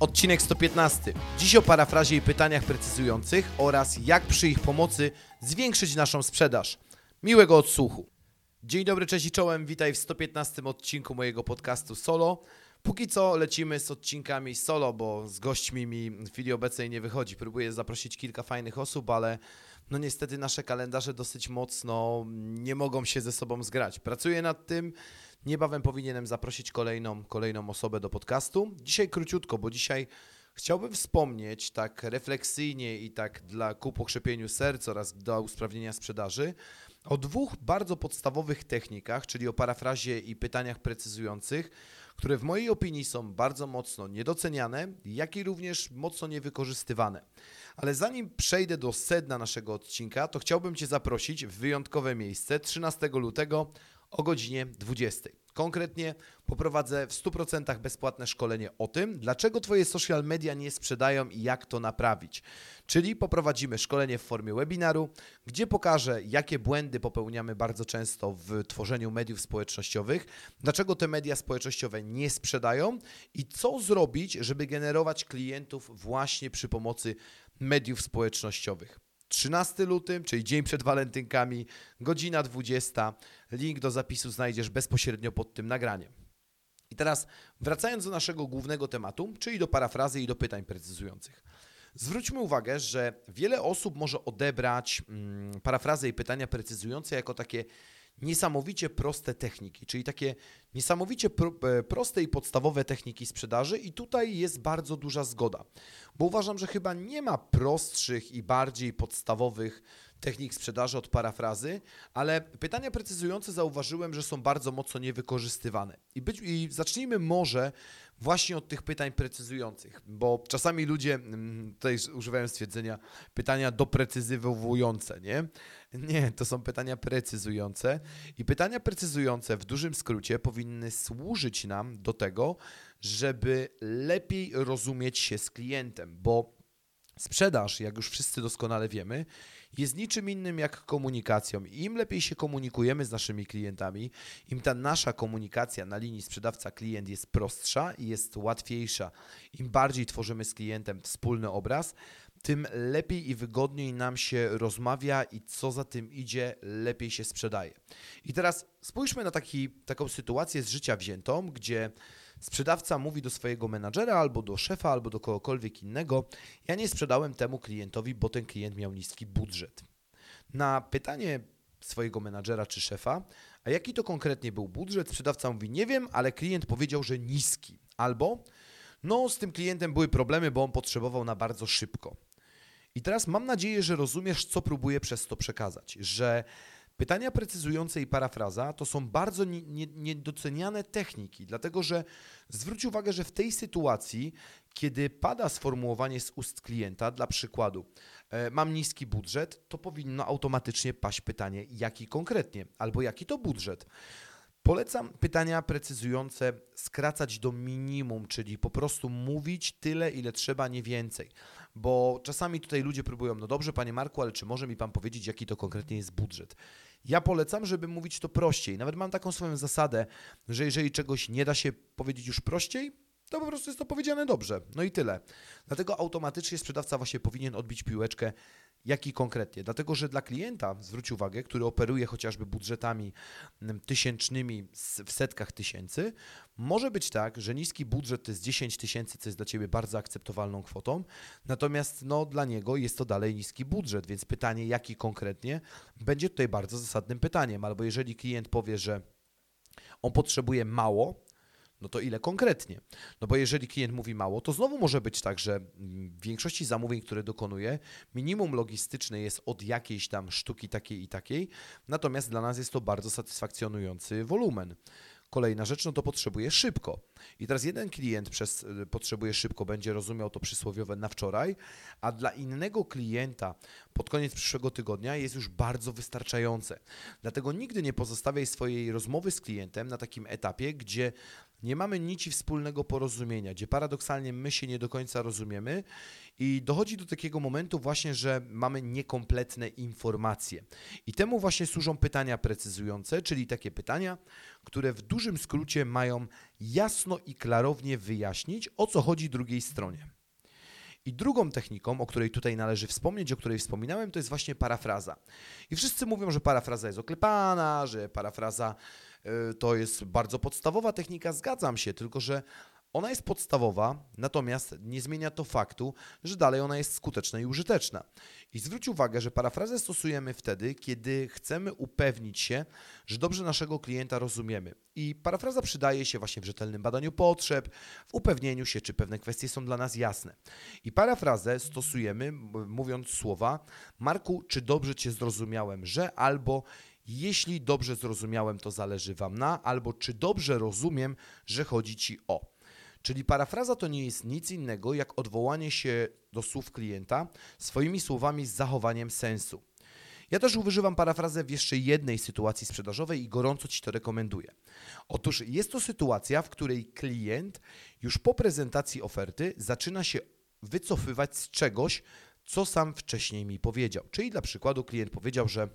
Odcinek 115. Dziś o parafrazie i pytaniach precyzujących oraz jak przy ich pomocy zwiększyć naszą sprzedaż. Miłego odsłuchu. Dzień dobry, cześć i czołem. Witaj w 115 odcinku mojego podcastu Solo. Póki co lecimy z odcinkami solo, bo z gośćmi mi w chwili obecnej nie wychodzi. Próbuję zaprosić kilka fajnych osób, ale no niestety nasze kalendarze dosyć mocno nie mogą się ze sobą zgrać. Pracuję nad tym. Niebawem powinienem zaprosić kolejną, kolejną osobę do podcastu. Dzisiaj króciutko, bo dzisiaj chciałbym wspomnieć tak refleksyjnie i tak dla ku pokrzepieniu serc oraz do usprawnienia sprzedaży o dwóch bardzo podstawowych technikach, czyli o parafrazie i pytaniach precyzujących, które w mojej opinii są bardzo mocno niedoceniane, jak i również mocno niewykorzystywane. Ale zanim przejdę do sedna naszego odcinka, to chciałbym Cię zaprosić w wyjątkowe miejsce 13 lutego o godzinie 20. Konkretnie poprowadzę w 100% bezpłatne szkolenie o tym, dlaczego Twoje social media nie sprzedają i jak to naprawić. Czyli poprowadzimy szkolenie w formie webinaru, gdzie pokażę, jakie błędy popełniamy bardzo często w tworzeniu mediów społecznościowych, dlaczego te media społecznościowe nie sprzedają i co zrobić, żeby generować klientów właśnie przy pomocy mediów społecznościowych. 13 luty, czyli dzień przed walentynkami, godzina 20. Link do zapisu znajdziesz bezpośrednio pod tym nagraniem. I teraz wracając do naszego głównego tematu, czyli do parafrazy i do pytań precyzujących. Zwróćmy uwagę, że wiele osób może odebrać mm, parafrazę i pytania precyzujące jako takie niesamowicie proste techniki, czyli takie niesamowicie e, proste i podstawowe techniki sprzedaży, i tutaj jest bardzo duża zgoda, bo uważam, że chyba nie ma prostszych i bardziej podstawowych technik sprzedaży od parafrazy, ale pytania precyzujące zauważyłem, że są bardzo mocno niewykorzystywane. I, być, I zacznijmy może właśnie od tych pytań precyzujących, bo czasami ludzie mm, tutaj używają stwierdzenia pytania doprecyzowujące, nie? Nie, to są pytania precyzujące i pytania precyzujące w dużym skrócie powinny służyć nam do tego, żeby lepiej rozumieć się z klientem, bo sprzedaż, jak już wszyscy doskonale wiemy, jest niczym innym jak komunikacją. I im lepiej się komunikujemy z naszymi klientami, im ta nasza komunikacja na linii sprzedawca-klient jest prostsza i jest łatwiejsza, im bardziej tworzymy z klientem wspólny obraz, tym lepiej i wygodniej nam się rozmawia i co za tym idzie, lepiej się sprzedaje. I teraz spójrzmy na taki, taką sytuację z życia wziętą, gdzie sprzedawca mówi do swojego menadżera albo do szefa, albo do kogokolwiek innego: Ja nie sprzedałem temu klientowi, bo ten klient miał niski budżet. Na pytanie swojego menadżera czy szefa, a jaki to konkretnie był budżet, sprzedawca mówi: Nie wiem, ale klient powiedział, że niski. Albo no, z tym klientem były problemy, bo on potrzebował na bardzo szybko. I teraz mam nadzieję, że rozumiesz, co próbuję przez to przekazać, że pytania precyzujące i parafraza to są bardzo niedoceniane techniki, dlatego że zwróć uwagę, że w tej sytuacji, kiedy pada sformułowanie z ust klienta, dla przykładu, e, mam niski budżet, to powinno automatycznie paść pytanie, jaki konkretnie, albo jaki to budżet. Polecam pytania precyzujące skracać do minimum, czyli po prostu mówić tyle, ile trzeba, nie więcej. Bo czasami tutaj ludzie próbują, no dobrze, panie Marku, ale czy może mi pan powiedzieć, jaki to konkretnie jest budżet? Ja polecam, żeby mówić to prościej. Nawet mam taką swoją zasadę, że jeżeli czegoś nie da się powiedzieć już prościej, to po prostu jest to powiedziane dobrze. No i tyle. Dlatego automatycznie sprzedawca właśnie powinien odbić piłeczkę Jaki konkretnie? Dlatego, że dla klienta, zwróć uwagę, który operuje chociażby budżetami mm, tysięcznymi w setkach tysięcy, może być tak, że niski budżet to jest 10 tysięcy, co jest dla Ciebie bardzo akceptowalną kwotą, natomiast no, dla niego jest to dalej niski budżet, więc pytanie, jaki konkretnie, będzie tutaj bardzo zasadnym pytaniem. Albo jeżeli klient powie, że on potrzebuje mało, no to ile konkretnie? No bo jeżeli klient mówi mało, to znowu może być tak, że w większości zamówień, które dokonuje, minimum logistyczne jest od jakiejś tam sztuki takiej i takiej, natomiast dla nas jest to bardzo satysfakcjonujący wolumen. Kolejna rzecz, no to potrzebuję szybko. I teraz jeden klient przez y, potrzebuje szybko będzie rozumiał to przysłowiowe na wczoraj, a dla innego klienta pod koniec przyszłego tygodnia jest już bardzo wystarczające. Dlatego nigdy nie pozostawiaj swojej rozmowy z klientem na takim etapie, gdzie nie mamy nic wspólnego porozumienia, gdzie paradoksalnie my się nie do końca rozumiemy i dochodzi do takiego momentu właśnie, że mamy niekompletne informacje. I temu właśnie służą pytania precyzujące, czyli takie pytania, które w dużym skrócie mają jasno i klarownie wyjaśnić, o co chodzi drugiej stronie. I drugą techniką, o której tutaj należy wspomnieć, o której wspominałem, to jest właśnie parafraza. I wszyscy mówią, że parafraza jest oklepana, że parafraza y, to jest bardzo podstawowa technika. Zgadzam się, tylko że ona jest podstawowa, natomiast nie zmienia to faktu, że dalej ona jest skuteczna i użyteczna. I zwróć uwagę, że parafrazę stosujemy wtedy, kiedy chcemy upewnić się, że dobrze naszego klienta rozumiemy. I parafraza przydaje się właśnie w rzetelnym badaniu potrzeb, w upewnieniu się, czy pewne kwestie są dla nas jasne. I parafrazę stosujemy mówiąc słowa: Marku, czy dobrze Cię zrozumiałem, że albo jeśli dobrze zrozumiałem, to zależy Wam na, albo czy dobrze rozumiem, że chodzi Ci o. Czyli parafraza to nie jest nic innego jak odwołanie się do słów klienta swoimi słowami z zachowaniem sensu. Ja też używam parafrazę w jeszcze jednej sytuacji sprzedażowej i gorąco Ci to rekomenduję. Otóż jest to sytuacja, w której klient już po prezentacji oferty zaczyna się wycofywać z czegoś, co sam wcześniej mi powiedział. Czyli dla przykładu klient powiedział, że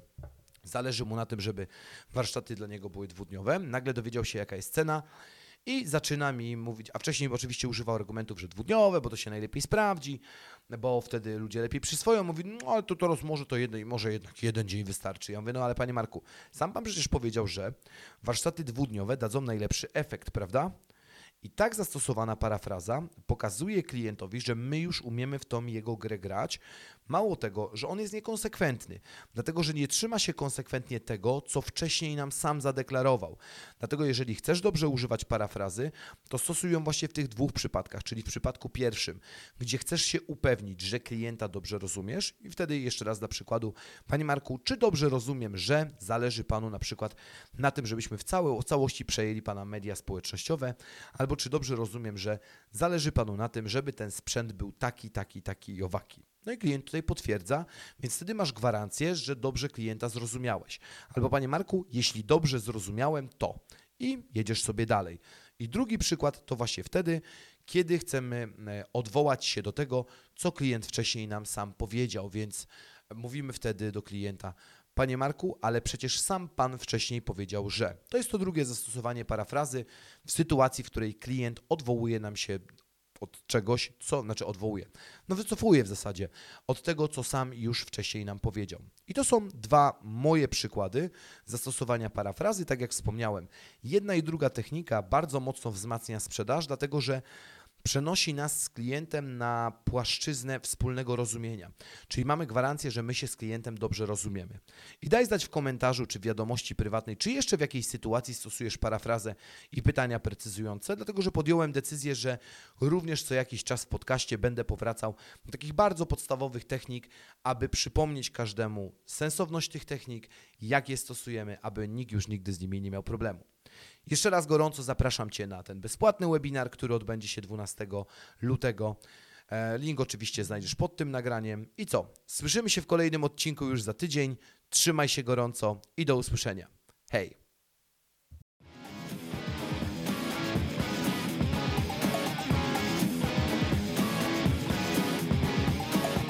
zależy mu na tym, żeby warsztaty dla niego były dwudniowe. Nagle dowiedział się, jaka jest cena i zaczyna mi mówić, a wcześniej oczywiście używał argumentów, że dwudniowe, bo to się najlepiej sprawdzi, bo wtedy ludzie lepiej przyswoją. Mówi, no ale to teraz może to jeden, może jednak jeden dzień wystarczy. Ja mówię, no ale panie Marku, sam pan przecież powiedział, że warsztaty dwudniowe dadzą najlepszy efekt, prawda? I tak zastosowana parafraza pokazuje klientowi, że my już umiemy w tą jego grę grać. Mało tego, że on jest niekonsekwentny, dlatego że nie trzyma się konsekwentnie tego, co wcześniej nam sam zadeklarował. Dlatego, jeżeli chcesz dobrze używać parafrazy, to stosuj ją właśnie w tych dwóch przypadkach, czyli w przypadku pierwszym, gdzie chcesz się upewnić, że klienta dobrze rozumiesz, i wtedy jeszcze raz dla przykładu, Panie Marku, czy dobrze rozumiem, że zależy Panu na przykład na tym, żebyśmy w całe, całości przejęli Pana media społecznościowe, albo czy dobrze rozumiem, że zależy Panu na tym, żeby ten sprzęt był taki, taki, taki i owaki. No i klient tutaj potwierdza, więc wtedy masz gwarancję, że dobrze klienta zrozumiałeś. Albo Panie Marku, jeśli dobrze zrozumiałem, to i jedziesz sobie dalej. I drugi przykład to właśnie wtedy, kiedy chcemy e, odwołać się do tego, co klient wcześniej nam sam powiedział, więc mówimy wtedy do klienta: Panie Marku, ale przecież sam Pan wcześniej powiedział, że. To jest to drugie zastosowanie parafrazy w sytuacji, w której klient odwołuje nam się od czegoś, co, znaczy odwołuje, no wycofuje w zasadzie od tego, co sam już wcześniej nam powiedział. I to są dwa moje przykłady zastosowania parafrazy, tak jak wspomniałem. Jedna i druga technika bardzo mocno wzmacnia sprzedaż, dlatego że przenosi nas z klientem na płaszczyznę wspólnego rozumienia. Czyli mamy gwarancję, że my się z klientem dobrze rozumiemy. I daj znać w komentarzu czy wiadomości prywatnej, czy jeszcze w jakiejś sytuacji stosujesz parafrazę i pytania precyzujące, dlatego że podjąłem decyzję, że również co jakiś czas w podcaście będę powracał do takich bardzo podstawowych technik, aby przypomnieć każdemu sensowność tych technik, jak je stosujemy, aby nikt już nigdy z nimi nie miał problemu. Jeszcze raz gorąco zapraszam Cię na ten bezpłatny webinar, który odbędzie się 12 lutego. E, link oczywiście znajdziesz pod tym nagraniem. I co? Słyszymy się w kolejnym odcinku już za tydzień. Trzymaj się gorąco i do usłyszenia. Hej!